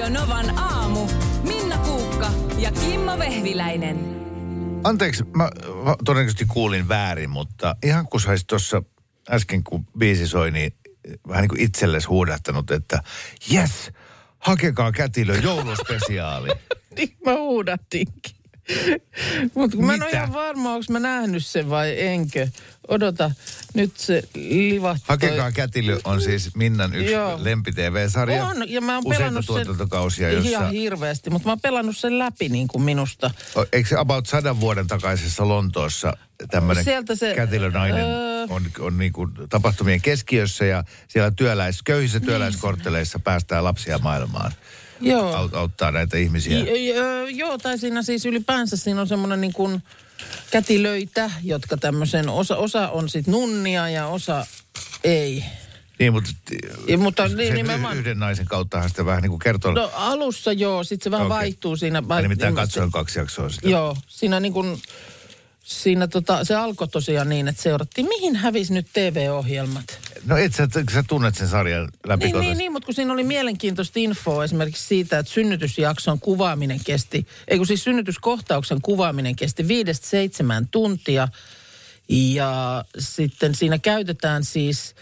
Radio Novan aamu. Minna Kuukka ja Kimmo Vehviläinen. Anteeksi, mä todennäköisesti kuulin väärin, mutta ihan kun saisit tuossa äsken, kun biisi soi, niin vähän niin kuin itsellesi huudahtanut, että yes, hakekaa kätilö jouluspesiaali. Niin mä huudattinkin. Mutta mä en ole ihan varma, onko mä nähnyt sen vai enkö. Odota, nyt se livahtoi. Hakekaa kätilö on siis Minnan yksi Joo. lempi-tv-sarja. On, ja mä oon pelannut sen jossa... ihan hirveästi, mutta mä oon pelannut sen läpi niin kuin minusta. O- Eikö se about sadan vuoden takaisessa Lontoossa tämmöinen se, kätilönainen öö, on, on niin kuin tapahtumien keskiössä ja siellä työläis, köyhissä työläiskortteleissa päästään lapsia maailmaan. Joo. Aut, auttaa näitä ihmisiä. J- joo, tai siinä siis ylipäänsä siinä on semmoinen niin kuin kätilöitä, jotka tämmöisen, osa, osa on sitten nunnia ja osa ei. Niin, mutta, Ja, mutta niin, sen nimenomaan- yhden naisen kauttahan sitä vähän niin kuin kertoo. No alussa joo, sitten se vähän Okei. vaihtuu siinä. Mä nimittäin se- katsoin kaksi jaksoa sitä. Joo, siinä niin kuin, siinä tota, se alkoi tosiaan niin, että seurattiin, mihin hävisi nyt TV-ohjelmat. No et sä, sä tunnet sen sarjan läpi Niin, niin, niin, mutta kun siinä oli mielenkiintoista infoa esimerkiksi siitä, että synnytysjakson kuvaaminen kesti, ei kun siis synnytyskohtauksen kuvaaminen kesti viidestä seitsemään tuntia. Ja sitten siinä käytetään siis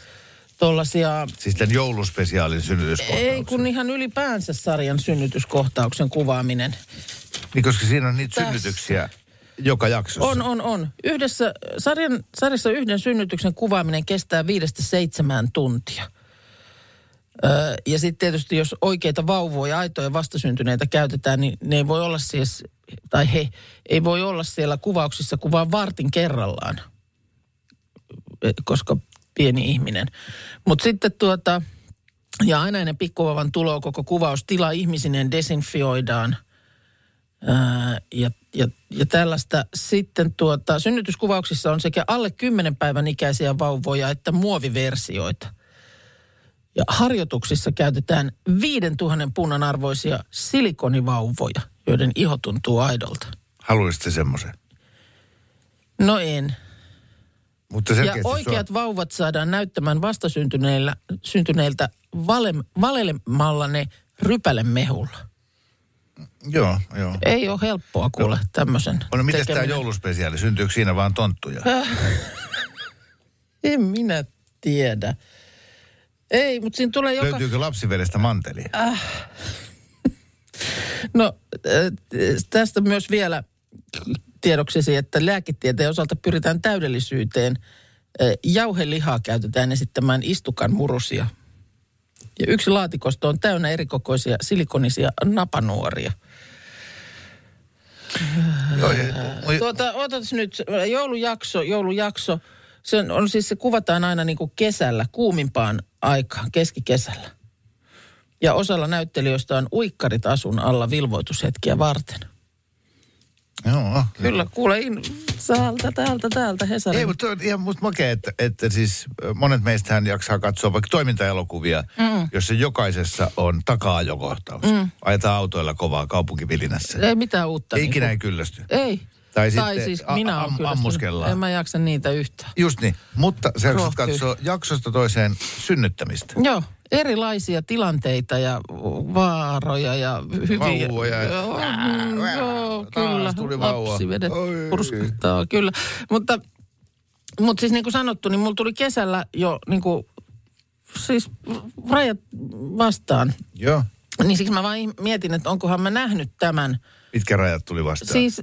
tuollaisia, Siis tämän jouluspesiaalin synnytyskohtauksen. ei kun ihan ylipäänsä sarjan synnytyskohtauksen kuvaaminen. Niin, koska siinä on niitä Tässä. synnytyksiä joka jaksossa. On, on, on. Yhdessä, sarjan, sarjassa yhden synnytyksen kuvaaminen kestää viidestä seitsemään tuntia. Öö, ja sitten tietysti, jos oikeita vauvoja, aitoja vastasyntyneitä käytetään, niin ne ei voi olla siis, tai he ei voi olla siellä kuvauksissa kuin vain vartin kerrallaan, Eh, koska pieni ihminen. Mutta sitten tuota, ja aina ennen pikkuvauvan tuloa koko kuvaustila ihmisineen desinfioidaan – Ää, ja, ja, ja tällaista sitten tuota, synnytyskuvauksissa on sekä alle 10 päivän ikäisiä vauvoja että muoviversioita. Ja harjoituksissa käytetään 5000 punnan arvoisia silikonivauvoja, joiden iho tuntuu aidolta. Haluaisitte semmoisen? No en. Mutta Ja oikeat sua... vauvat saadaan näyttämään vastasyntyneillä syntyneiltä vale, valelemalla ne rypälemehulla. Joo, joo. Ei ole helppoa kuule tämmöisen No, miten tämä jouluspesiaali? Syntyykö siinä vaan tonttuja? En minä tiedä. Ei, mutta siinä tulee joka... Löytyykö lapsivedestä manteli? No äh, tästä myös vielä tiedoksesi, että lääketieteen osalta pyritään täydellisyyteen. Äh, Jauhelihaa käytetään esittämään istukan murusia. Ja yksi laatikosto on täynnä erikokoisia silikonisia napanuoria. Joo, Tuota, otas nyt, joulujakso, joulujakso. Se on, on siis, se kuvataan aina niin kuin kesällä, kuumimpaan aikaan, keskikesällä. Ja osalla näyttelijöistä on uikkarit asun alla vilvoitushetkiä varten. Joo. Kyllä, kuule, in, täältä, täältä, täältä Hesarin. Ei, mutta on ihan musta makea, että, että siis monet meistähän jaksaa katsoa vaikka toimintaelokuvia, mm. jossa jokaisessa on taka-ajokohtaus. Mm. Ajetaan autoilla kovaa kaupunkivilinässä. Ei mitään uutta. Ei ikinä niin ei kyllästy. kuin- Ei. Tai tai sitten siis minä am- ammuskellaan. En mä jaksa niitä yhtään. Just niin, mutta Rohkea. katsoa jaksosta toiseen synnyttämistä. Joo, erilaisia tilanteita ja vaaroja ja hyviä. Vauvoja ja- Joo, ää, joo kyllä. tuli vauva. Lapsivedet purskuttaa, kyllä. Mutta, mutta siis niin kuin sanottu, niin mulla tuli kesällä jo niin kuin, siis rajat vastaan. Joo. Niin siksi mä vain mietin, että onkohan mä nähnyt tämän. Mitkä rajat tuli vastaan? Siis,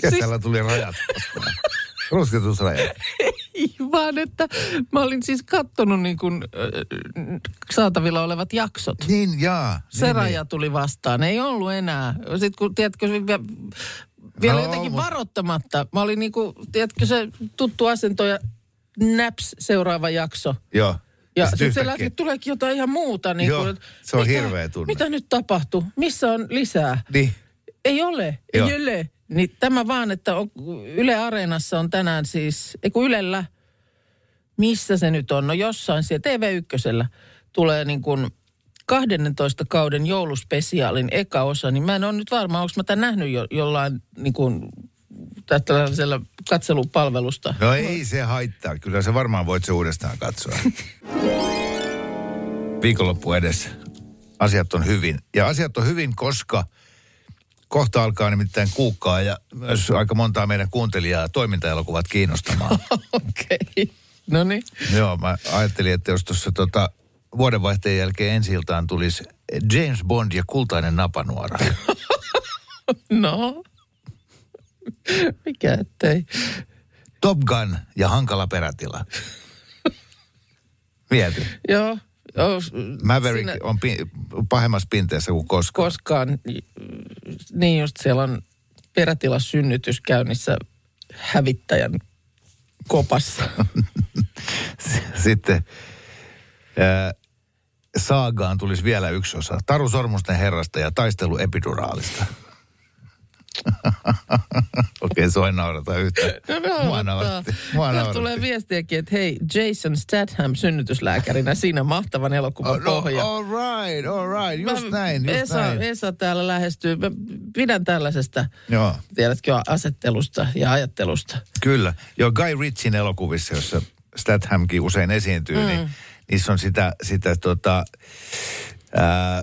Kesällä tuli rajat vastaan. Rusketusrajat. ei vaan, että mä olin siis kattonut niin kuin, äh, saatavilla olevat jaksot. Niin, jaa. Se niin, raja tuli vastaan. Ei ollut enää. Sitten kun, tiedätkö, vielä, No, jotenkin mut- varoittamatta. Mä olin niin kuin, tiedätkö, se tuttu asento ja naps seuraava jakso. Niin. Joo. Ja sit sitten se yhtäkkiä- tuleekin jotain ihan muuta. Niin Joo, että se on mitä- hirveä tunne. Mitä nyt tapahtuu? Missä on lisää? Niin. Ei ole, Joo. ei ole. Niin tämä vaan, että on, Yle Areenassa on tänään siis, ei kun Ylellä, missä se nyt on? No jossain siellä TV1 tulee niin kuin 12 kauden jouluspesiaalin eka osa, niin mä en ole nyt varma, onko mä tämän nähnyt jo, jollain niin kuin tällaisella katselupalvelusta. No ei se haittaa. Kyllä se varmaan voit se uudestaan katsoa. Viikonloppu edessä. asiat on hyvin. Ja asiat on hyvin, koska kohta alkaa nimittäin kuukkaa ja myös aika montaa meidän kuuntelijaa toimintaelokuvat kiinnostamaan. Okei. Okay. No niin. Joo, mä ajattelin, että jos tuossa tota, vuodenvaihteen jälkeen ensi tulisi James Bond ja kultainen napanuora. No. Mikä ettei. Top Gun ja hankala perätila. Mieti. Joo. Joo, Maverick siinä- on pi- pahemmassa pinteessä kuin koskaan. koskaan, niin just siellä on perätilasynnytys käynnissä hävittäjän kopassa. Sitten ää, Saagaan tulisi vielä yksi osa. Taru Sormusten herrasta ja taistelu epiduraalista. Okei, sua ei naurata yhtään. Mua nauratti. Mua Täältä nauratti. tulee viestiäkin, että hei, Jason Statham synnytyslääkärinä siinä mahtavan elokuvan Oh, no, pohja. all right, all right. Just Mä- näin, just Esa, näin. Esa täällä lähestyy. Mä pidän tällaisesta, Joo, tiedätkö, asettelusta ja ajattelusta. kyllä. Joo, Guy Ritchin elokuvissa, jossa Stathamkin usein esiintyy, mm. niin niissä on sitä, sitä tota, ää,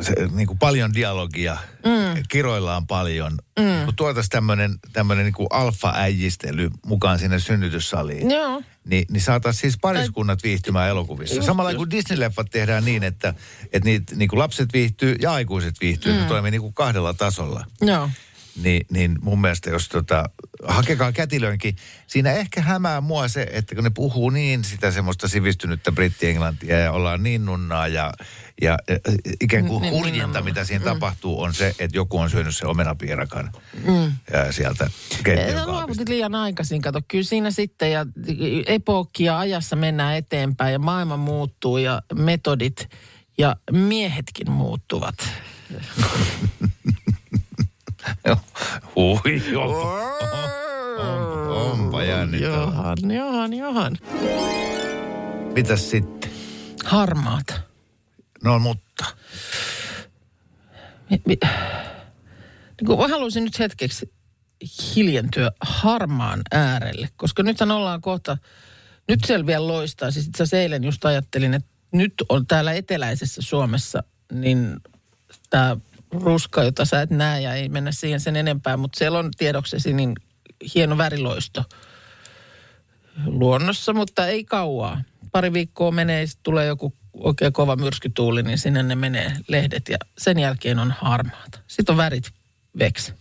se, niin kuin paljon dialogia, mm. kiroillaan paljon. Mm. Kun tuotaisiin tämmöinen tämmönen niin alfa-äijistely mukaan sinne synnytyssaliin, Joo. niin, niin saataisiin siis pariskunnat viihtymään elokuvissa. Just, Samalla just. kuin Disney-leffat tehdään niin, että, että niitä, niin kuin lapset viihtyy ja aikuiset viihtyy. Mm. Ne toimii niin kuin kahdella tasolla. Joo. Niin, niin mun mielestä jos tota, hakekaa kätilöinkin, siinä ehkä hämää mua se, että kun ne puhuu niin sitä semmoista sivistynyttä britti-englantia ja ollaan niin nunnaa ja, ja ja ikään kuin Niin, hurjinta, nimenomaan. mitä siinä tapahtuu, on se, että joku on syönyt se omenapiirakan mm. ja sieltä luovutit liian aikaisin, kato. Kyllä siinä sitten ja epookkia ajassa mennään eteenpäin ja maailma muuttuu ja metodit ja miehetkin muuttuvat. Hui, onpa, on, onpa jännittävää. Johan, johan, johan. Mitäs sitten? Harmaata. No mutta. Mi- mi- niin kuin mä haluaisin nyt hetkeksi hiljentyä harmaan äärelle, koska nythän ollaan kohta, nyt siellä vielä loistaa. Siis itse asiassa eilen just ajattelin, että nyt on täällä eteläisessä Suomessa, niin tämä ruska, jota sä et näe ja ei mennä siihen sen enempää, mutta siellä on tiedoksesi niin hieno väriloisto luonnossa, mutta ei kauaa. Pari viikkoa menee, tulee joku oikein kova myrskytuuli, niin sinne ne menee lehdet ja sen jälkeen on harmaata. Sitten on värit veksi.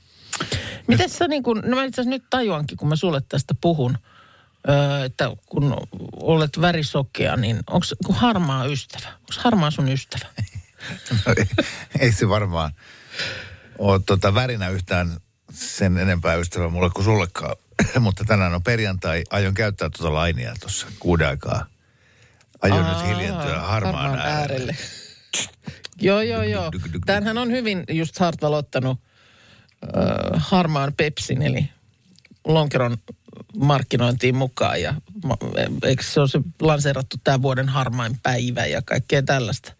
Miten sä niin kun, no mä itse nyt tajuankin, kun mä sulle tästä puhun, että kun olet värisokea, niin onko harmaa ystävä? Onko harmaa sun ystävä? No, ei, ei se varmaan ole tota värinä yhtään sen enempää ystävä mulle kuin sullekaan. Mutta tänään on perjantai. Aion käyttää tuota lainia tuossa kuuden aikaa. Aion nyt hiljentyä harmaan, äärelle. joo, joo, joo. Tämähän on hyvin just Hartwell ottanut äh, harmaan Pepsin, eli lonkeron markkinointiin mukaan. Ja ma- eikö se ole se lanseerattu tämä vuoden harmain päivä ja kaikkea tällaista.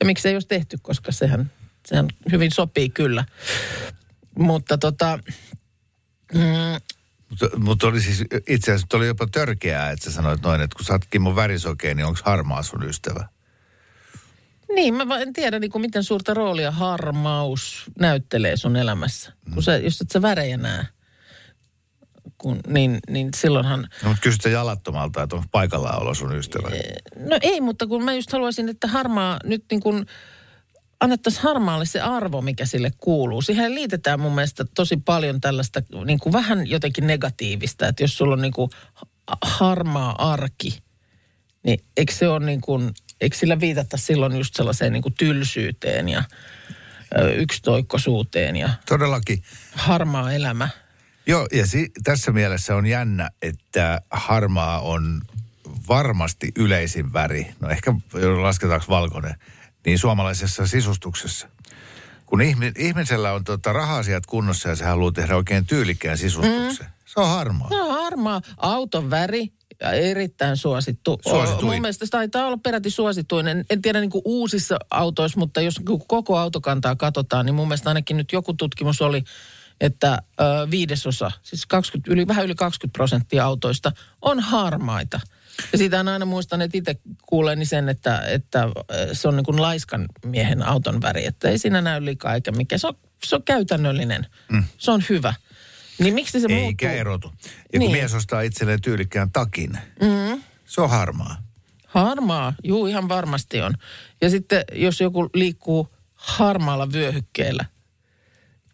Ja miksi ei olisi tehty, koska sehän, sehän hyvin sopii kyllä. Mutta tota, mm, Mutta, mutta oli siis itse asiassa oli jopa törkeää, että sä sanoit noin, että kun sä oot Kimmo värisokea, niin onko harmaa sun ystävä? Niin, mä en tiedä niin kuin miten suurta roolia harmaus näyttelee sun elämässä. Kun sä, jos et sä värejä näe, kun, niin, niin silloinhan... No, mutta kysyt sä jalattomalta, että onko paikallaan olo sun ystävä? No ei, mutta kun mä just haluaisin, että harmaa nyt niin kuin annettaisiin harmaalle se arvo, mikä sille kuuluu. Siihen liitetään mun mielestä tosi paljon tällaista niin kuin vähän jotenkin negatiivista, että jos sulla on niin kuin harmaa arki, niin eikö se ole niin kuin, eikö sillä viitata silloin just sellaiseen niin kuin tylsyyteen ja yksitoikkoisuuteen ja Todellakin. harmaa elämä. Joo, ja si- tässä mielessä on jännä, että harmaa on varmasti yleisin väri. No ehkä lasketaanko valkoinen, niin suomalaisessa sisustuksessa. Kun ihmi- ihmisellä on tota raha-asiat kunnossa ja se haluaa tehdä oikein tyylikkään sisustuksen, mm. se on harmaa. No harmaa. Auton väri ja erittäin suosittu. Suosituin. Mun mielestä se taitaa olla peräti suosituin. En, en tiedä niin kuin uusissa autoissa, mutta jos koko autokantaa katsotaan, niin mun mielestä ainakin nyt joku tutkimus oli, että ö, viidesosa, siis 20, yli, vähän yli 20 prosenttia autoista on harmaita. Ja siitä aina muistan, että itse kuuleeni sen, että, että se on niin kuin laiskan miehen auton väri. Että ei siinä näy liikaa eikä mikä. Se on, se on käytännöllinen. Mm. Se on hyvä. Niin miksi se muuttuu? Eikä erotu. Ja kun Niin. mies ostaa itselleen tyylikkään takin, mm. se on harmaa. Harmaa, juu ihan varmasti on. Ja sitten jos joku liikkuu harmaalla vyöhykkeellä,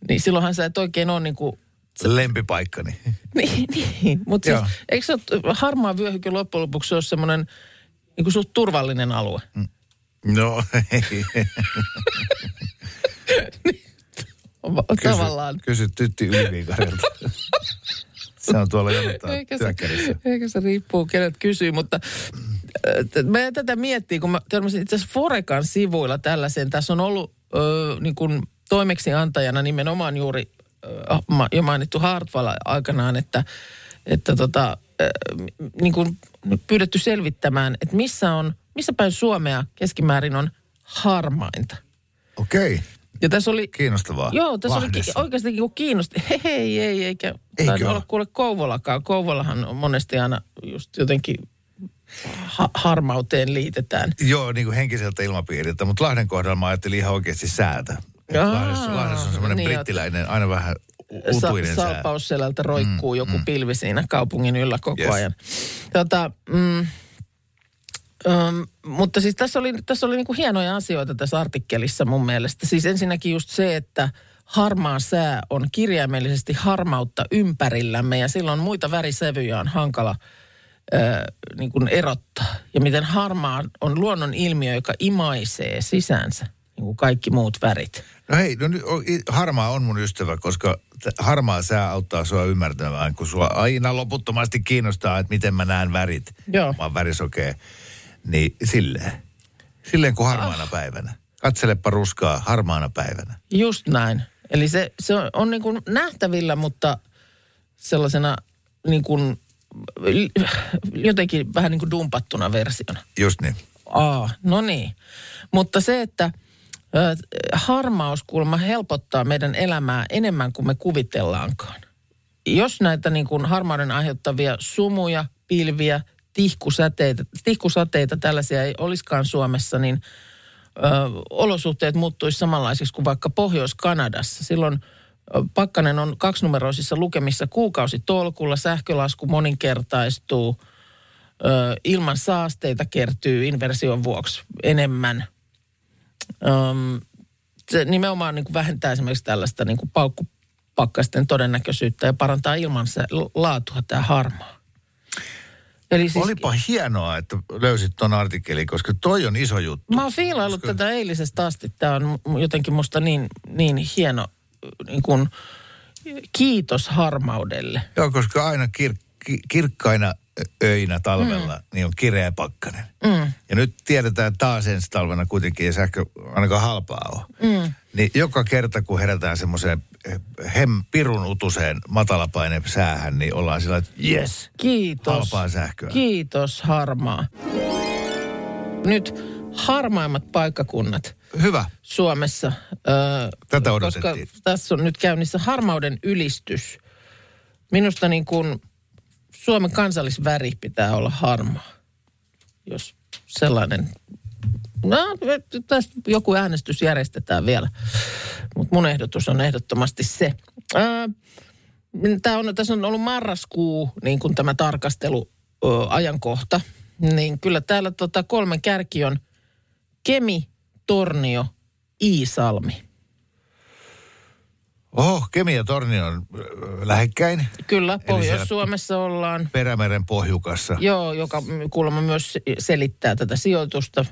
niin silloinhan sä et oikein ole niin kuin Lempipaikkani. Niin, niin. mutta siis, eikö se ole, harmaa vyöhyke loppujen lopuksi ole semmoinen niin kuin turvallinen alue? Mm. No, ei. Tavallaan. Kysy tytti Yliviikarilta. se on tuolla jonottaa Eikä se, työkkärissä. eikä se riippuu, kenet kysyy, mutta äh, mä tätä miettii, kun mä törmäsin itse asiassa Forekan sivuilla tällaisen. Tässä on ollut ö, niin kuin toimeksiantajana nimenomaan juuri jo mainittu Hartwall aikanaan, että, että tota, niin kuin pyydetty selvittämään, että missä on, missä päin Suomea keskimäärin on harmainta. Okei, Ja tässä oli, kiinnostavaa. Joo, tässä oli Lahdessa. ki- oikeasti niin kiinnosti. Hei, hei, ei, eikä Eikö ole? kuule Kouvolakaan. Kouvolahan on monesti aina just jotenkin ha- harmauteen liitetään. Joo, niin kuin henkiseltä ilmapiiriltä, mutta Lahden kohdalla mä ajattelin ihan oikeasti säätä. Lahdessa, Lahdessa on semmoinen niin, brittiläinen, aina vähän Sa- utuinen sää. salpausselältä roikkuu mm, joku mm. pilvi siinä kaupungin yllä koko Yes. ajan. Tota, mm, um, mutta siis tässä oli, tässä oli niinku hienoja asioita tässä artikkelissa mun mielestä. Siis ensinnäkin just se, että harmaa sää on kirjaimellisesti harmautta ympärillämme ja silloin muita värisävyjä on hankala ö, niin kuin erottaa. Ja miten harmaa on luonnon ilmiö, joka imaisee sisäänsä, niin kuin kaikki muut värit. No hei, no nyt, harmaa on mun ystävä, koska harmaa sää auttaa sua ymmärtämään, kun sua aina loputtomasti kiinnostaa, että miten mä näen värit. Joo. Mä oon värisokea. Niin silleen. Silleen kuin harmaana Ah. päivänä. Katselepa ruskaa harmaana päivänä. Just näin. Eli se, se on, on niin kuin nähtävillä, mutta sellaisena niin kuin, jotenkin vähän niin kuin dumpattuna versiona. Just niin. Aa, no niin. Mutta se, että harmauskulma helpottaa meidän elämää enemmän kuin me kuvitellaankaan. Jos näitä niin kuin harmauden aiheuttavia sumuja, pilviä, tihkusäteitä, tihkusateita tällaisia ei olisikaan Suomessa, niin ö, olosuhteet muuttuisi samanlaisiksi kuin vaikka Pohjois-Kanadassa. Silloin pakkanen on kaksinumeroisissa lukemissa kuukausitolkulla, sähkölasku moninkertaistuu, ö, ilman saasteita kertyy inversion vuoksi enemmän. Öm, se nimenomaan niin kuin vähentää esimerkiksi tällaista niin kuin paukkupakkasten todennäköisyyttä ja parantaa ilman laatua tämä harmaa. Eli siis, Olipa hienoa, että löysit ton artikkelin, koska toi on iso juttu. Mä oon fiilaillut Koska- tätä eilisestä asti. Tämä on jotenkin musta niin, niin hieno niin kuin, kiitos harmaudelle. Joo, koska aina kir- ki- kirkkaina öinä talvella mm. niin on kireä pakkanen. Mm. Ja nyt tiedetään taas ensi talvena kuitenkin ei sähkö ainakaan halpaa ole. Mm. Niin joka kerta kun herätään semmoiseen eh, hem pirun utuseen matalapaine säähän, niin ollaan sillä, että yes, Kiitos. halpaa sähköä. Kiitos harmaa. Nyt harmaimmat paikkakunnat Hyvä. Suomessa. Öö, Tätä koska odotettiin. tässä on nyt käynnissä harmauden ylistys. Minusta niin kuin Suomen kansallisväri pitää olla harmaa, jos sellainen... No, tästä joku äänestys järjestetään vielä, mutta mun ehdotus on ehdottomasti se. Tämä on, tässä on ollut marraskuu, niin kuin tämä tarkastelu ajankohta. Niin kyllä täällä tota, kolmen kärki on Kemi, Tornio, Iisalmi. Oho, Kemi ja Torni on ö, lähekkäin Kyllä, Pohjois-Suomessa ollaan. Perämeren pohjukassa. Joo, joka mm, kuulemma myös se- selittää tätä sijoitusta.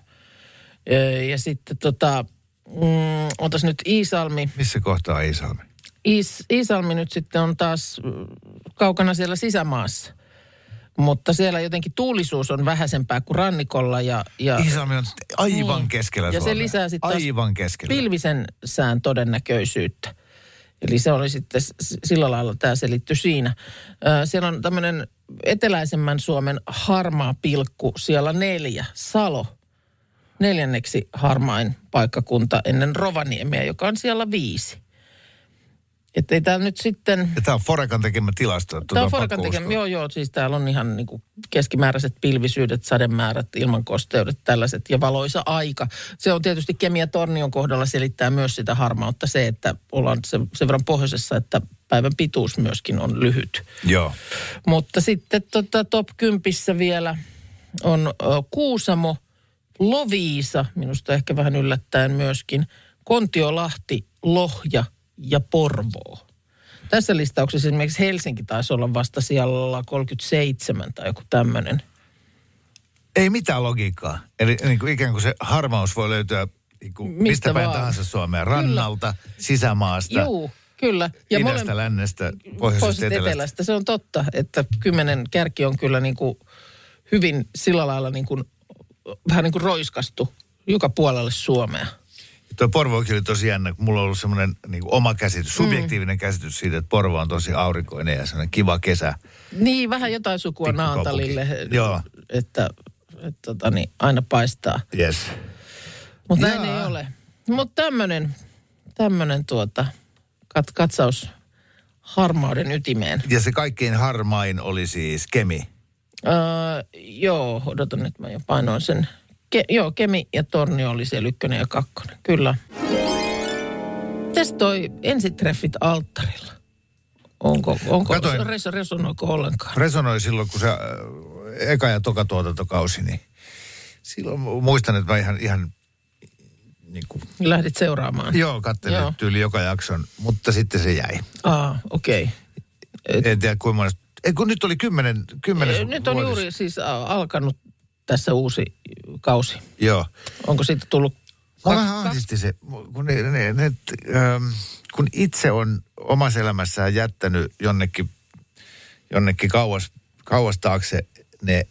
Ja sitten tota, mm, otas nyt Iisalmi. Missä kohtaa Iisalmi? Iis, Iisalmi nyt sitten on taas mm, kaukana siellä sisämaassa. Mutta siellä jotenkin tuulisuus on vähäisempää kuin rannikolla ja, ja Iisalmi on aivan Niin. keskellä Ja se Suomea. lisää sitten taas Aivan keskellä. pilvisen sään todennäköisyyttä. Eli se oli sitten sillä lailla tämä selitty siinä. Siellä on tämmöinen eteläisemmän Suomen harmaa pilkku, siellä neljä, Salo. Neljänneksi harmain paikkakunta ennen Rovaniemiä, joka on siellä viisi. Että ei täällä nyt sitten... Ja tämä on Forekan tekemä tilasto. että Tämä on Forekan tekemä, joo joo, siis täällä on ihan niin kuin keskimääräiset pilvisyydet, sademäärät, ilmankosteudet, tällaiset ja valoisa aika. Se on tietysti Kemia Tornion kohdalla selittää myös sitä harmautta se, että ollaan sen, sen verran pohjoisessa, että päivän pituus myöskin on lyhyt. Joo. Mutta sitten tota, top 10 vielä on Kuusamo, Loviisa, minusta ehkä vähän yllättäen myöskin, Kontiolahti, Lohja ja Porvoo. Tässä listauksessa esimerkiksi Helsinki taisi olla vasta siellä 37 tai joku tämmöinen. Ei mitään logiikkaa. Eli niin kuin ikään kuin se harmaus voi löytyä niin kuin mistä, Mistä päin vaan. tahansa Suomea. Rannalta, sisämaasta, Juu, kyllä. idästä, molem- lännestä, pohjoisesta, pohjoisesta etelästä. etelästä. Se on totta, että kymmenen kärki on kyllä niin kuin hyvin sillä lailla niin kuin, vähän niin kuin roiskastu joka puolelle Suomea. Tuo Porvokin oli tosi jännä, mulla on ollut semmoinen niin oma käsitys, subjektiivinen mm. käsitys siitä, että Porvo on tosi aurinkoinen ja semmoinen kiva kesä. Niin, vähän jotain sukua. Naantalille, Joo. että, että tota, niin, aina paistaa. Yes. Mutta näin ei ole. Mutta tämmöinen tämmönen tuota, kat, katsaus harmauden ytimeen. Ja se kaikkein harmain oli siis Kemi. Öö, joo, odotan nyt, mä jo painoin sen. Ke, joo, Kemi ja Tornio oli siellä ykkönen ja kakkonen, kyllä. Mitäs toi ensitreffit alttarilla? Onko, onko Katoin. res, resonoiko ollenkaan? Resonoi silloin, kun se äh, eka ja toka tuotantokausi, niin silloin muistan, että mä ihan, ihan niin kuin, Lähdit seuraamaan? joo, katselin Joo. tyyli joka jakson, mutta sitten se jäi. Aa, okei. Okay. En tiedä kuinka monesta. Ei kun nyt oli kymmenen, kymmenen Nyt on juuri siis alkanut tässä uusi kausi. Joo. Onko siitä tullut kak- vähän ahdisti se, kun, ne, ne, ne, ähm, kun itse on omassa elämässään jättänyt jonnekin, jonnekin kauas, kauas taakse ne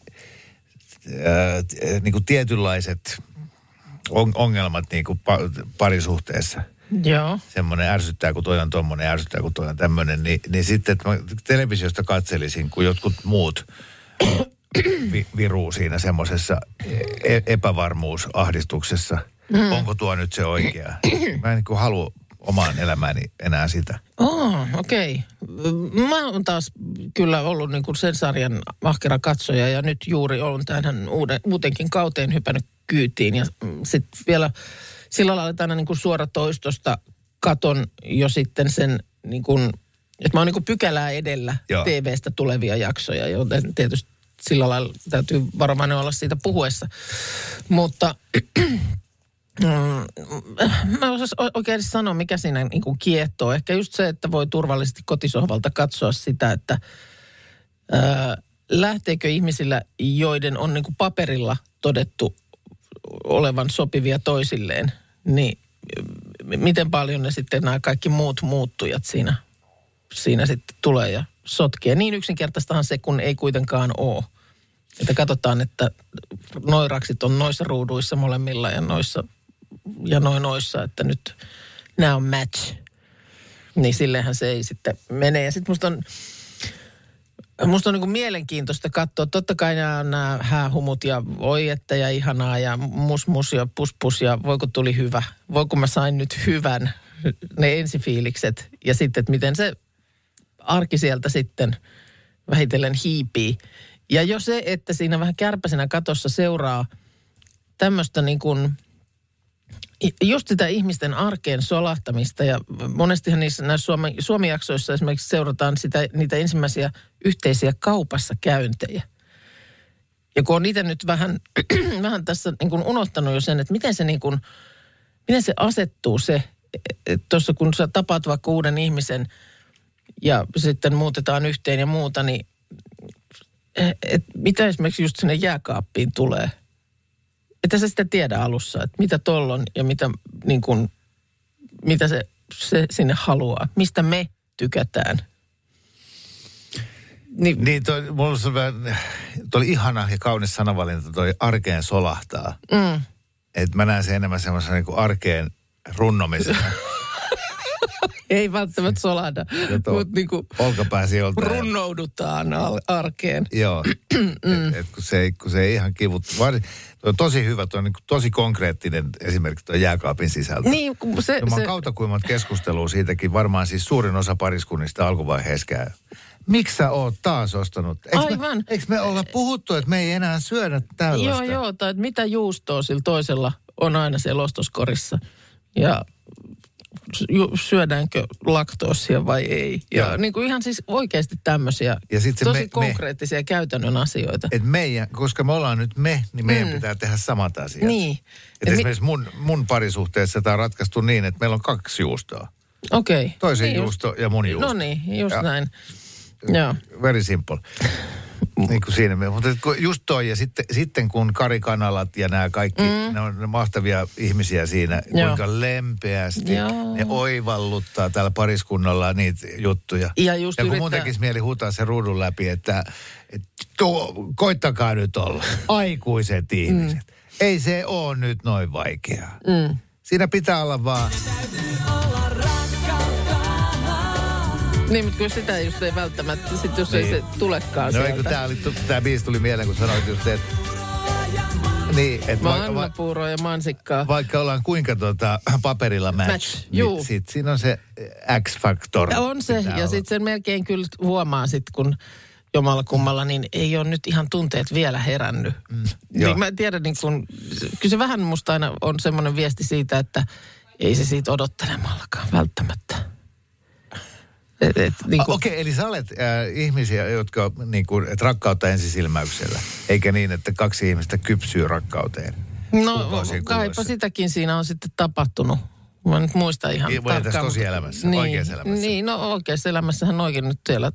äh, niin kuin tietynlaiset on, ongelmat niin kuin pa, parisuhteessa. Joo. Semmoinen ärsyttää, kun toi on tommonen, ärsyttää, kun toi on tämmöinen. Niin, niin sitten, että mä televisiosta katselisin, kun jotkut muut vi, viruu siinä semmoisessa e- epävarmuusahdistuksessa. Mm. Onko tuo nyt se oikea? Mä en niin halua omaan elämääni enää sitä. Oh, okei. Okay. Mä oon taas kyllä ollut niin kuin sen sarjan ahkera katsoja ja nyt juuri olen tähän uuden, uutenkin kauteen hypännyt kyytiin. Ja sitten vielä sillä lailla, että aina niin kuin suoratoistosta katon jo sitten sen niin kuin, että mä oon niin kuin pykälää edellä Joo. TVstä tulevia jaksoja, joten tietysti sillä lailla täytyy varovainen olla siitä puhuessa. Mutta Mm, mä en osais o- oikein sanoa, mikä siinä niin kuin kiehtoo. Ehkä just se, että voi turvallisesti kotisohvalta katsoa sitä, että ää, lähteekö ihmisillä, joiden on niin kuin paperilla todettu olevan sopivia toisilleen, niin miten paljon ne sitten nämä kaikki muut muuttujat siinä, siinä sitten tulee ja sotkee. Niin yksinkertaistahan se, kun ei kuitenkaan ole. Että katsotaan, että noiraksit on noissa ruuduissa molemmilla ja noissa ja noin noissa, että nyt nämä on match. Niin silleenhän se ei sitten mene. Ja sitten musta on, musta on niin kuin mielenkiintoista katsoa. Totta kai nämä nämä häähumut ja oi että ja ihanaa ja mus mus ja pus pus ja voiko tuli hyvä. Voiko mä sain nyt hyvän, ne ensifiilikset. Ja sitten, että miten se arki sieltä sitten vähitellen hiipii. Ja jo se, että siinä vähän kärpäsenä katossa seuraa tämmöistä niin kuin, just sitä ihmisten arkeen solahtamista ja monestihan niissä näissä Suomi, Suomi-jaksoissa esimerkiksi seurataan sitä, niitä ensimmäisiä yhteisiä kaupassa käyntejä. Ja kun on itse nyt vähän, vähän tässä niin kuin unohtanut jo sen, että miten se, niin kuin, miten se asettuu se, että tuossa kun sä tapaat vaikka uuden ihmisen ja sitten muutetaan yhteen ja muuta, niin et mitä esimerkiksi just sinne jääkaappiin tulee. Että sä sitä tiedä alussa, että mitä tolla on ja mitä, niin kun, mitä se, se sinne haluaa. Mistä me tykätään. Niin, Niin, toi, mulla vähän, toi oli ihana ja kaunis sanavalinta, toi arkeen solahtaa. mm, Että mä näen sen enemmän semmoisena niin arkeen runnomisena. Ei välttämättä solada, mutta niin kuin runnoudutaan al- arkeen. Joo, et, et kun, se ei, kun se ei ihan kivut. Var, toi on tosi hyvä, tuo on niin tosi konkreettinen esimerkiksi tuo jääkaapin sisältö. Niin, kun se, mä se, kautta monta keskustelua siitäkin, varmaan siis suurin osa pariskunnista alkuvaiheessa käy. Miksi sä oot taas ostanut? Eikö Aivan. Me, eikö me olla puhuttu, että me ei enää syödä tällaista? joo, joo, tai että mitä juustoa sillä toisella on aina siellä ostoskorissa. Ja syödäänkö laktoosia vai ei. Ja Joo. niin kuin ihan siis oikeasti tämmöisiä Ja sit se tosi me- me- konkreettisia käytännön asioita. Et meidän, koska me ollaan nyt me, niin meidän mm. pitää tehdä samat asiat. Niin. Et Et mi- esimerkiksi mun, mun parisuhteessa tämä on ratkaistu niin, että meillä on kaksi juustoa. Okei. Okay. Toisen niin juusto ja mun juusto. No niin, just Ja- näin. Joo. Very simple. Niin kuin siinä. Mutta et kun just toi, ja sitten, sitten kun Kari Kanalat ja nämä kaikki, mm. ne on ne mahtavia ihmisiä siinä, Joo. kuinka lempeästi Joo. ne oivalluttaa täällä pariskunnalla niitä juttuja. Ja just ja kun mun yrittää- tekisi mieli huutaa sen ruudun läpi, että, että tuo, koittakaa nyt olla aikuiset ihmiset. Mm. Ei se ole nyt noin vaikeaa. Mm. Siinä pitää olla vaan... Niin, mutta kyllä sitä just ei välttämättä, sit jos ei Niin. se tulekaan No ei, sieltä. kun tää, oli, tää biisi tuli mieleen, kun sanoit just, että... Niin, että vaikka, va, Mannapuuroa ja mansikkaa. vaikka ollaan kuinka tota, paperilla match, Match, juu. niin sit siinä on se X-faktor. On se, ja olla. sitten sen melkein kyllä huomaa sit, kun jomalla kummalla, niin ei ole nyt ihan tunteet vielä herännyt. Mm, joo. niin mä en tiedä, niin kun, kyllä se vähän musta aina on semmoinen viesti siitä, että ei se siitä odottelemallakaan välttämättä. Et, et, niin Ah, kun, Okei, eli sä olet äh, ihmisiä, jotka niin kuin, että rakkautta ensisilmäyksellä, eikä niin, että kaksi ihmistä kypsyy rakkauteen. no kaipa sitäkin siinä on sitten tapahtunut. Mä nyt muista ihan Niin, voi tässä tarkkaan. tosielämässä, mutta- oikeassa elämässä. Niin, no oikeassa elämässähän oikein nyt siellä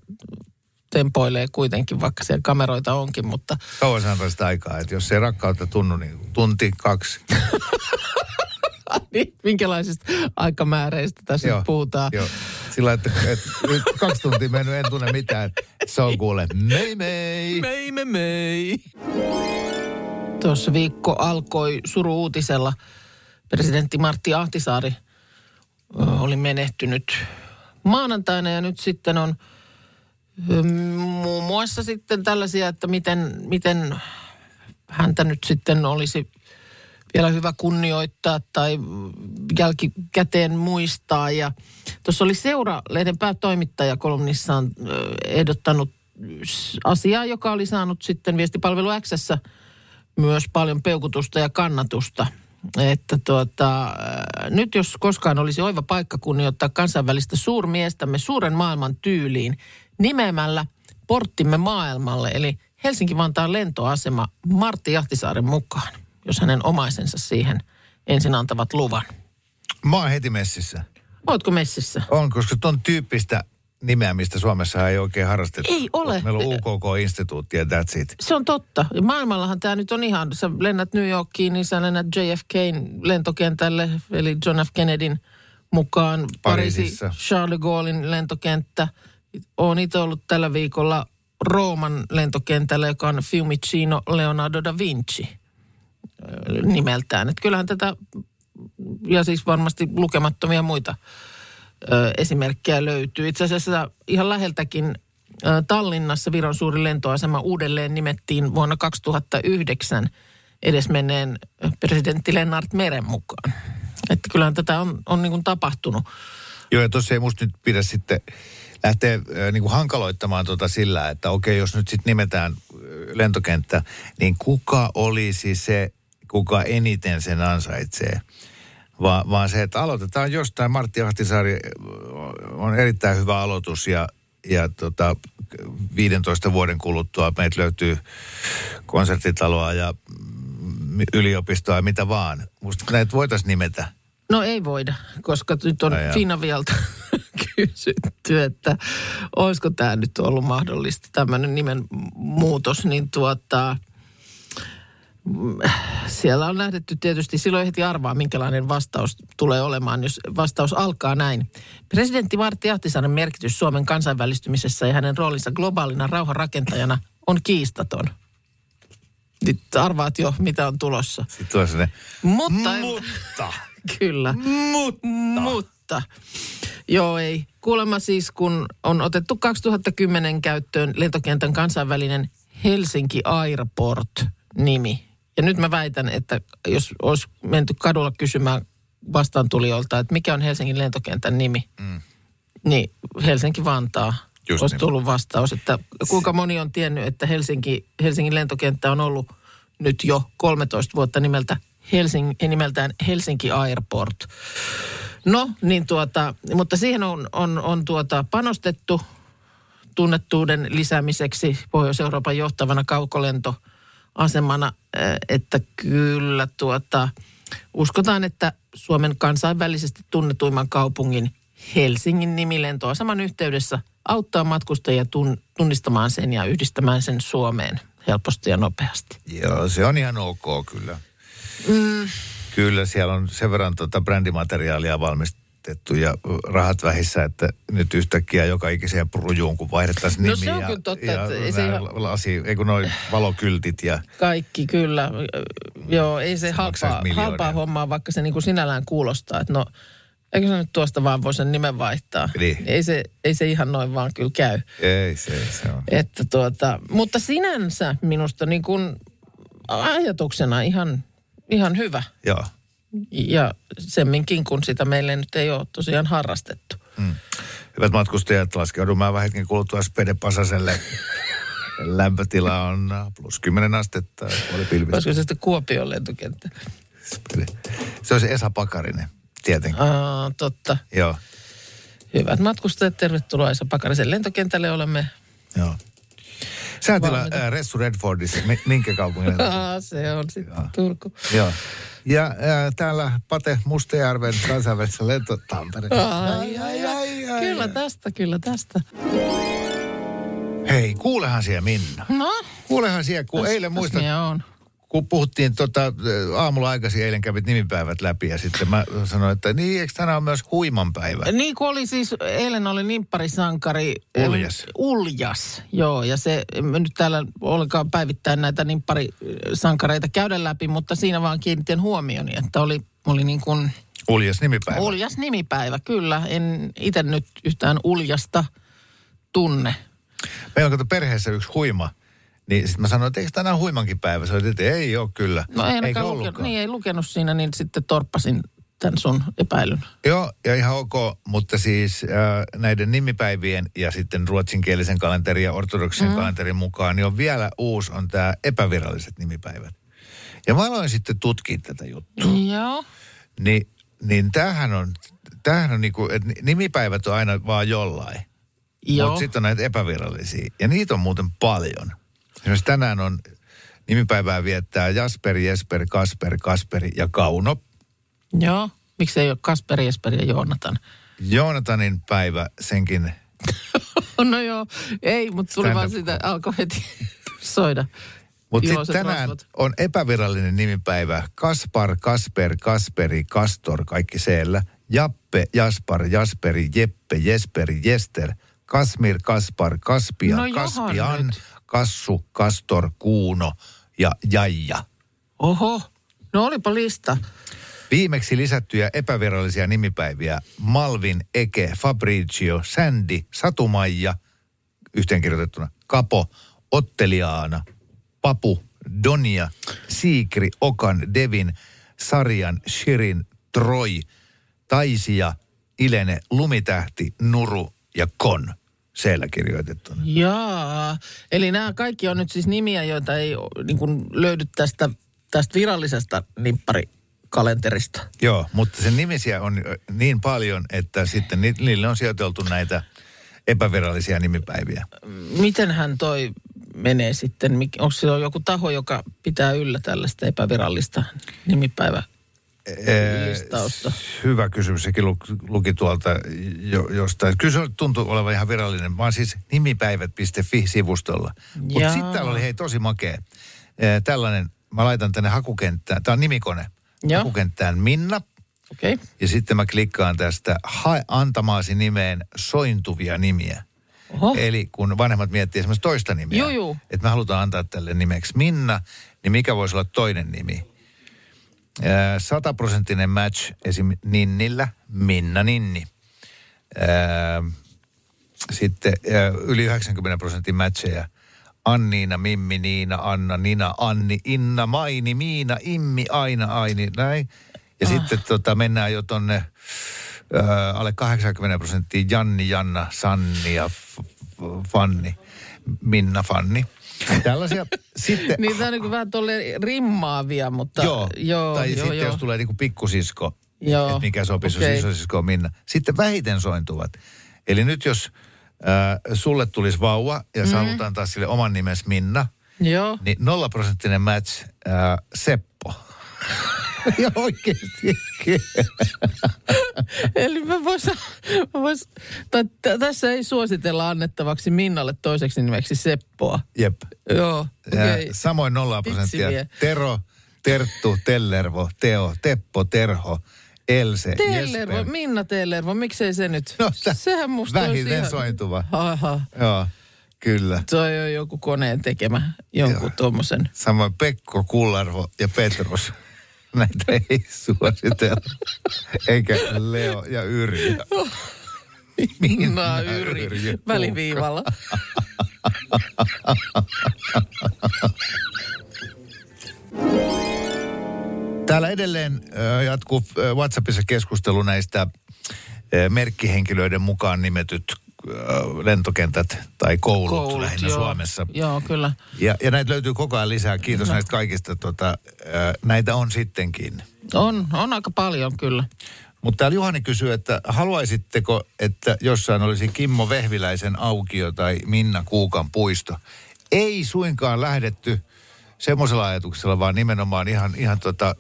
tempoilee kuitenkin, vaikka siellä kameroita onkin, mutta Kauan sä antaisit aikaa, että jos ei rakkautta tunnu, niin tunti, kaksi. niin, minkälaisista aikamääreistä tässä nyt puhutaan. Joo. Sillä että, että nyt kaksi tuntia mennyt, en tunne mitään. Se on kuule, mei mei. Mei, me, mei. Tuossa viikko alkoi suru-uutisella. Presidentti Martti Ahtisaari oli menehtynyt maanantaina ja nyt sitten on muun muassa sitten tällaisia, että miten, miten häntä nyt sitten olisi vielä hyvä kunnioittaa tai jälkikäteen muistaa. Ja tuossa oli Seura-lehden päätoimittaja kolumnissaan ehdottanut asiaa, joka oli saanut sitten viestipalvelu Xssä myös paljon peukutusta ja kannatusta. Että tuota, nyt jos koskaan olisi oiva paikka kunnioittaa kansainvälistä suurmiestämme suuren maailman tyyliin nimeämällä porttimme maailmalle, eli Helsinki-Vantaan lentoasema Martti Jahtisaaren mukaan, jos hänen omaisensa siihen ensin antavat luvan. Mä oon heti messissä. Ootko messissä? On, koska ton tyyppistä nimeämistä Suomessa ei oikein harrastettu. Ei ole. Meillä on UKK-instituutti ja that's it. Se on totta. Ja Maailmallahan tämä nyt on ihan, sä lennät New Yorkiin, niin sä lennät JFKin lentokentälle, eli John F. Kennedyn mukaan. Pariisi, Pariisissa. Charles de Gaullein lentokenttä. Olen itse ollut tällä viikolla Rooman lentokentällä, joka on Fiumicino Leonardo da Vinci nimeltään. Et kyllähän tätä, ja siis varmasti lukemattomia muita ö, esimerkkejä löytyy. Itse asiassa ihan läheltäkin ö, Tallinnassa Viron suuri lentoasema uudelleen nimettiin vuonna 2009 edesmenneen presidentti Lennart Meren mukaan. Että kyllähän tätä on, on niin kuin tapahtunut. Joo, ja tuossa ei musta nyt pidä sitten lähteä äh, niin kuin hankaloittamaan tota sillä, että okei, jos nyt sitten nimetään lentokenttä, niin kuka olisi se, kuka eniten sen ansaitsee? Va, vaan se, että aloitetaan jostain. Martti Ahtisaari on erittäin hyvä aloitus ja, ja tota, 15 vuoden kuluttua meitä löytyy konserttitaloa ja yliopistoa ja mitä vaan. Musta näitä voitaisiin nimetä. No ei voida, koska nyt on. Finavialta kysytty, että olisiko tämä nyt ollut mahdollista, tämmöinen nimen muutos, niin tuota, mm, siellä on lähdetty tietysti, silloin heti arvaa, minkälainen vastaus tulee olemaan, jos vastaus alkaa näin. Presidentti Martti Ahtisaaren merkitys Suomen kansainvälistymisessä ja hänen roolinsa globaalina rauhanrakentajana on kiistaton. Nyt arvaat jo, mitä on tulossa. Sitten on sellainen, Mutta, mutta. Kyllä. Mutta. Mutta. Joo, ei. Kuulemma siis, kun on otettu 2010 käyttöön lentokentän kansainvälinen Helsinki Airport-nimi. Ja nyt mä väitän, että jos olisi menty kadulla kysymään vastaantulijoilta, että mikä on Helsingin lentokentän nimi, mm. niin Helsinki-Vantaa Just olisi niin. tullut vastaus. Että kuinka moni on tiennyt, että Helsinki, Helsingin lentokenttä on ollut nyt jo 13 vuotta nimeltä Helsing, nimeltään Helsinki Airport. No, niin tuota, mutta siihen on, on, on tuota panostettu tunnettuuden lisäämiseksi Pohjois-Euroopan johtavana kaukolentoasemana, äh, että kyllä tuota, uskotaan, että Suomen kansainvälisesti tunnetuimman kaupungin Helsingin nimi lentoaseman yhteydessä auttaa matkustajia tun, tunnistamaan sen ja yhdistämään sen Suomeen helposti ja nopeasti. Joo, se on ihan ok kyllä. Mm. Kyllä, siellä on sen verran tota brändimateriaalia valmistettu ja rahat vähissä, että nyt yhtäkkiä joka ikiseen rujuun, kun vaihdettaisiin No nimi se on ja, kyllä totta, ja että ei se ihan- lasi, ei kun noin valokyltit ja Kaikki kyllä. Joo, ei se, halpaa, halpaa hommaa, vaikka se niin kuin sinällään kuulostaa, että no, eikö se nyt tuosta vaan voi sen nimen vaihtaa. Niin. Ei, se, ei se ihan noin vaan kyllä käy. ei se, se on. Että tuota, mutta sinänsä minusta niin kuin ajatuksena ihan, ihan hyvä. Joo. Ja semminkin, kun sitä meille nyt ei ole tosiaan harrastettu. Hyvät matkustajat, laskeudumaan vähän hetken kuluttua Spede Pasaselle. Lämpötila on plus 10 astetta. Puoli pilvistä. Olisiko se sitten Kuopion lentokenttä? Se olisi Esa Pakarinen, tietenkin. Aa, totta. Joo, Hyvät matkustajat, tervetuloa Esa Pakarisen lentokentälle. Olemme joo. Säätilä äh, Ressu Redfordissa, Mi- minkä kaupungin? Aa, se on sitten Turku. Joo. Ja äh, täällä Pate Mustajärven kansainvälisessä lento Tampere. Ai, ai, ai, Kyllä tästä, kyllä tästä. Hei, kuulehan siellä Minna. No, Kuulehan siellä, kun eilen muistat, on. Kun puhuttiin tota, äh, aamulla aikaisin, eilen kävit nimipäivät läpi ja sitten mä sanoin, että niin, eikö tänään on myös huiman päivä? Niin kuin oli siis, eilen oli nimpparisankari. Uljas. em, Uljas, joo. Ja se, emme nyt täällä ollenkaan päivittäin näitä nimpparisankareita käydä läpi, mutta siinä vaan kiinnitin huomioni, että oli, oli niin kuin Uljas nimipäivä. uljas nimipäivä. Kyllä, en itse nyt yhtään uljasta tunne. Meillä on kato perheessä yksi huima. Niin sitten mä sanoin, että eikö tänään huimankin päivä? Oli, että ei ole kyllä. No ei ainakaan lukenut, niin ei lukenut siinä, niin sitten torppasin tämän sun epäilyn. Joo, ja ihan ok, mutta siis äh, näiden nimipäivien ja sitten ruotsinkielisen kalenterin ja ortodoksen mm. kalenterin mukaan, niin on vielä uusi, on tämä epäviralliset nimipäivät. Ja mä aloin sitten tutkia tätä juttua. Joo. Niin, niin tämähän on, tämähän on niinku, että nimipäivät on aina vaan jollain. Joo. Mutta sitten on näitä epävirallisia. Ja niitä on muuten paljon. Esimerkiksi tänään on nimipäivää viettää Jasper, Jesper, Kasper, Kasperi ja Kauno. Joo. Miksi ei ole Kasperi, Esperi ja Joonatan? Joonatanin päivä, senkin No joo, ei, mutta tuli vaan sitä, alkoi heti soida. Mutta sitten tänään rosvot. on epävirallinen nimipäivä. Kaspar, Kasper, Kasperi, Kastor, kaikki siellä. Jappe, Jaspar, Jasperi, Jeppe, Jesperi, Jester. Kasmir, Kaspar, Kaspian, No Kaspian, nyt. Kassu, Kastor, Kuuno ja Jaija. Oho, no olipa lista. Viimeksi lisättyjä epävirallisia nimipäiviä Malvin, Eke, Fabricio, Sandy, Satumaija, yhteenkirjoitettuna Kapo, Otteliaana, Papu, Donia, Siikri, Okan, Devin, Sarjan, Shirin, Troi, Taisia, Ilene, Lumitähti, Nuru ja Kon. Siellä kirjoitettuna. Jaa, eli nämä kaikki on nyt siis nimiä, joita ei niin kuin löydy tästä, tästä virallisesta nimparikalenterista. Joo, mutta sen nimisiä on niin paljon, että sitten ni- niille on sijoiteltu näitä epävirallisia nimipäiviä. Mitenhän toi menee sitten? Onko siellä joku taho, joka pitää yllä tällaista epävirallista nimipäivä? Listausta. Hyvä kysymys, sekin lu- luki tuolta jo, jostain. Kyllä se tuntuu olevan ihan virallinen. Oon siis nimipäivät.fi-sivustolla. Mutta sitten täällä oli hei tosi makea. Eh, Tällainen, mä laitan tänne hakukenttään, tämä on nimikone. Joo. Hakukenttään Minna. Okay. Ja sitten mä klikkaan tästä hae antamaasi nimeen sointuvia nimiä. Oho. Eli kun vanhemmat miettii esimerkiksi toista nimeä, että me halutaan antaa tälle nimeksi Minna, niin mikä voisi olla toinen nimi? Ää, Sataprosenttinen match esim. Ninnillä, Minna Ninni. Ää, sitten ää, yli 90 prosentin matcheja. Anniina, Mimmi, Niina, Anna, Nina, Anni, Inna, Maini, Miina, Immi, Aina, Aini, näin. Ja sitten tota, mennään jo tonne ää, alle 80 prosenttia Janni, Janna, Sanni ja Fanni, Minna, Fanni. Tällaisia sitten... Niin tämä on niin vähän tolle rimmaavia, mutta... Joo, joo tai joo, sitten joo. jos tulee niinku pikkusisko, Joo, että mikä sopisi, okei. jos isosisko on Minna. Sitten vähiten sointuvat. Eli nyt jos äh, sulle tulisi vauva ja mm. sä haluat antaa sille oman nimes Minna, Joo. niin nolla prosenttinen match äh, Seppo. ja oikeasti. Eli mä vois, mä vois, tai t- tässä ei suositella annettavaksi Minnalle toiseksi nimeksi Seppoa. Jep. Joo, Ja okei. Samoin nolla prosenttia. Tero, Terttu, Tellervo, Teo, Teppo, Terho, Else, Tellervo, Jesper. Minna Tellervo, miksei se nyt? No, tä- Sehän musta vähiten ihan... sointuva. Aha, Joo, kyllä. toi on joku koneen tekemä, jonkun tuommoisen. Samoin Pekko, Kullarvo ja Petrus. Näitä ei suositella. Eikä Leo ja Yrjö. Minna Yrjö, Kuukka. väliviivalla. Täällä edelleen jatkuu WhatsAppissa keskustelu näistä merkkihenkilöiden mukaan nimetyt lentokentät tai koulut, Koulut lähinnä joo. Suomessa. Joo, kyllä. Ja, ja näitä löytyy koko ajan lisää. Kiitos no. näistä kaikista. Tota, äh, näitä on sittenkin. On, on aika paljon kyllä. Mutta täällä Juhani kysyy, että haluaisitteko, että jossain olisi Kimmo Vehviläisen aukio tai Minna Kuukan puisto? Ei suinkaan lähdetty semmoisella ajatuksella, vaan nimenomaan ihan, ihan tota,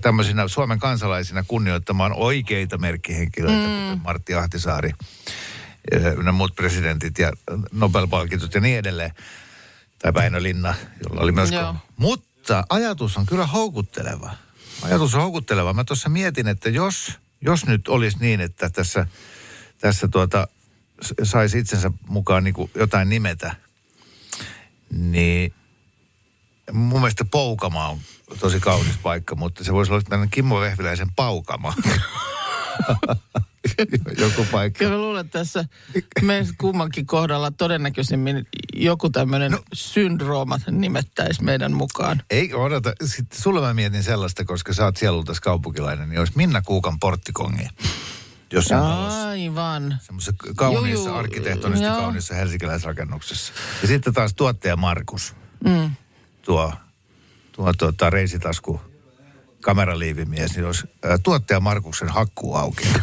tämmöisinä Suomen kansalaisina kunnioittamaan oikeita merkkihenkilöitä, mm. kuten Martti Ahtisaari, ö, ynnä muut presidentit ja Nobel-palkitut ja niin edelleen. Tai Väinö Linna, jolla oli myös... Joo. Mutta ajatus on kyllä houkutteleva. Ajatus on houkutteleva. Mä tuossa mietin, että jos, jos nyt olisi niin, että tässä, tässä tuota, saisi itsensä mukaan niin jotain nimetä, niin mun mielestä Poukama on tosi kaunis paikka, mutta se voisi olla tämmöinen Kimmo Vehviläisen Paukama. Joku paikka. Kyllä mä luulen, että tässä meidän kummankin kohdalla todennäköisimmin joku tämmöinen no. syndrooma nimettäisi meidän mukaan. Ei, odota. Sitten sulle mä mietin sellaista, koska sä oot sielultas kaupunkilainen, niin olisi Minna Kuukan porttikongi. Talossa. Aivan. Semmoisessa kauniissa, Juu, juu. arkkitehtonisesti kauniissa helsinkiläisrakennuksessa. Ja sitten taas tuottaja Markus. Mm. Tuo, tuo tuota, reisitasku kameraliivimies, niin olisi ää, tuottaja Markuksen hakkuu auki.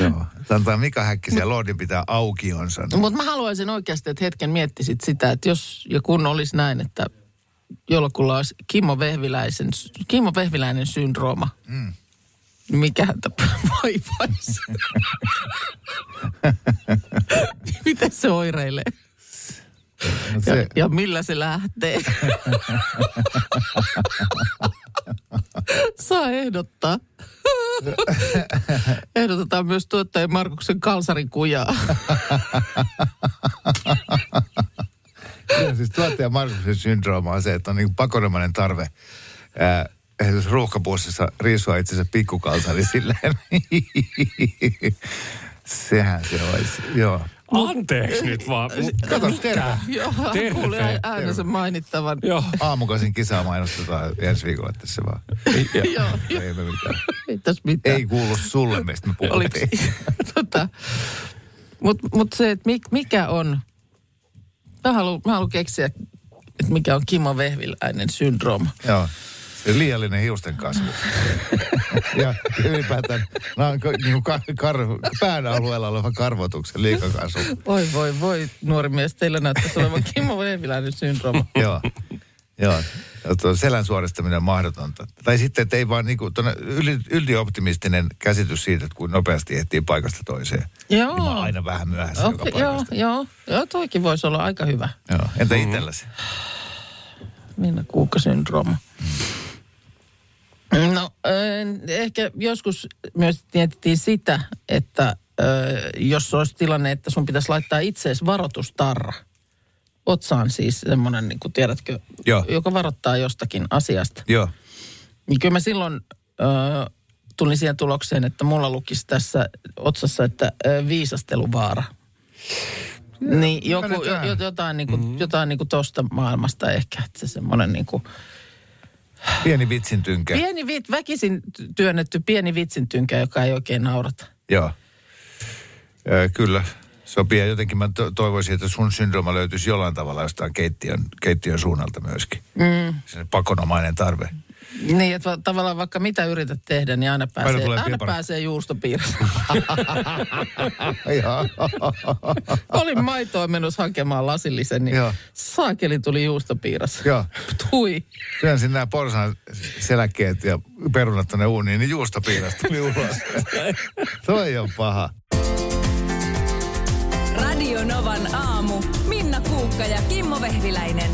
Joo. Antaa Mika Häkkisen ja Lordin pitää aukionsa. Niin. Mutta mä haluaisin oikeasti, että hetken miettisit sitä, että jos ja kun olisi näin, että jollakulla olisi Kimmo, Vehviläisen, Kimmo Vehviläinen syndrooma, mm. Mikä häntä vaivaisi? Miten se oireilee? No Ja, se, ja millä se lähtee? Saa ehdottaa. Ehdotetaan myös tuottajan Markuksen kalsarin kujaa. Kyllä, siis tuottaja Markuksen syndrooma on se, että on niin pakonomainen tarve ää, esimerkiksi ruuhkapussissa riisua itsensä pikkukalsari silleen. Sehän se olisi, joo. Anteeksi nyt vaan. Kato, terve. Joo, Terve. kuulee äänensä mainittavan. Joo. Aamukasin kisaa mainostetaan ensi viikolla tässä vaan. Joo. Ei me mitään. Ei tässä mitään. Ei kuulu sulle, mistä me puhuttiin. tota, Mutta mut se, että mik, mikä on, mä haluan, mä haluan keksiä, että mikä on Kimmo Vehviläinen syndrooma. Joo. Liiallinen hiusten kasvu. ja ylipäätään no, niin ka, kar, pään alueella oleva karvotuksen liikakasvu. Voi, voi, voi, nuori mies, teillä näyttäisi olevan Kimmo Vehviläinen syndrooma. Joo. Joo. Selän suoristaminen on mahdotonta. Tai sitten, että ei vaan niinku, yli, ylioptimistinen käsitys siitä, että kuin nopeasti ehtii paikasta toiseen. Joo. Niin mä aina vähän myöhässä okay, joka Okei, joo, joo, joo, toikin voisi olla aika hyvä. Joo. Entä itselläsi? Minna Kuukka-syndrooma. No, ehkä joskus myös mietittiin sitä, että jos olisi tilanne, että sun pitäisi laittaa itseesi varoitustarra. Otsaan siis semmoinen, niin kuin tiedätkö, Joo. joka varoittaa jostakin asiasta. Joo. Niin kyllä mä silloin ö, tulin siihen tulokseen, että mulla lukisi tässä otsassa, että ö, viisasteluvaara. Niin joku, jo, kannattaa. jo- jotain, niin kuin, mm. jotain niin kuin tosta maailmasta ehkä, että se semmoinen niin kuin, Pieni vitsin tynkä. pieni vit, väkisin työnnetty pieni vitsin tynkä, joka ei oikein naurata. Joo. Ö, kyllä, sopii. Ja jotenkin mä to- toivoisin, että sun syndrooma löytyisi jollain tavalla jostain keittiön, keittiön suunnalta myöskin. Mm. Se pakonomainen tarve. Niin, että va- tavallaan vaikka mitä yrität tehdä, niin aina pääsee, tulee aina piepari. pääsee juustopiirros. Joo. Olin maitoa menossa hakemaan lasillisen, niin Joo. saakeli tuli juustopiiras. Joo. Tui. Työnsin nämä porsaan seläkkeet ja perunat tonne uuniin, niin juustopiiras tuli ulos. Toi on paha. Radio Novan aamu. Minna Kuukka ja Kimmo Vehviläinen.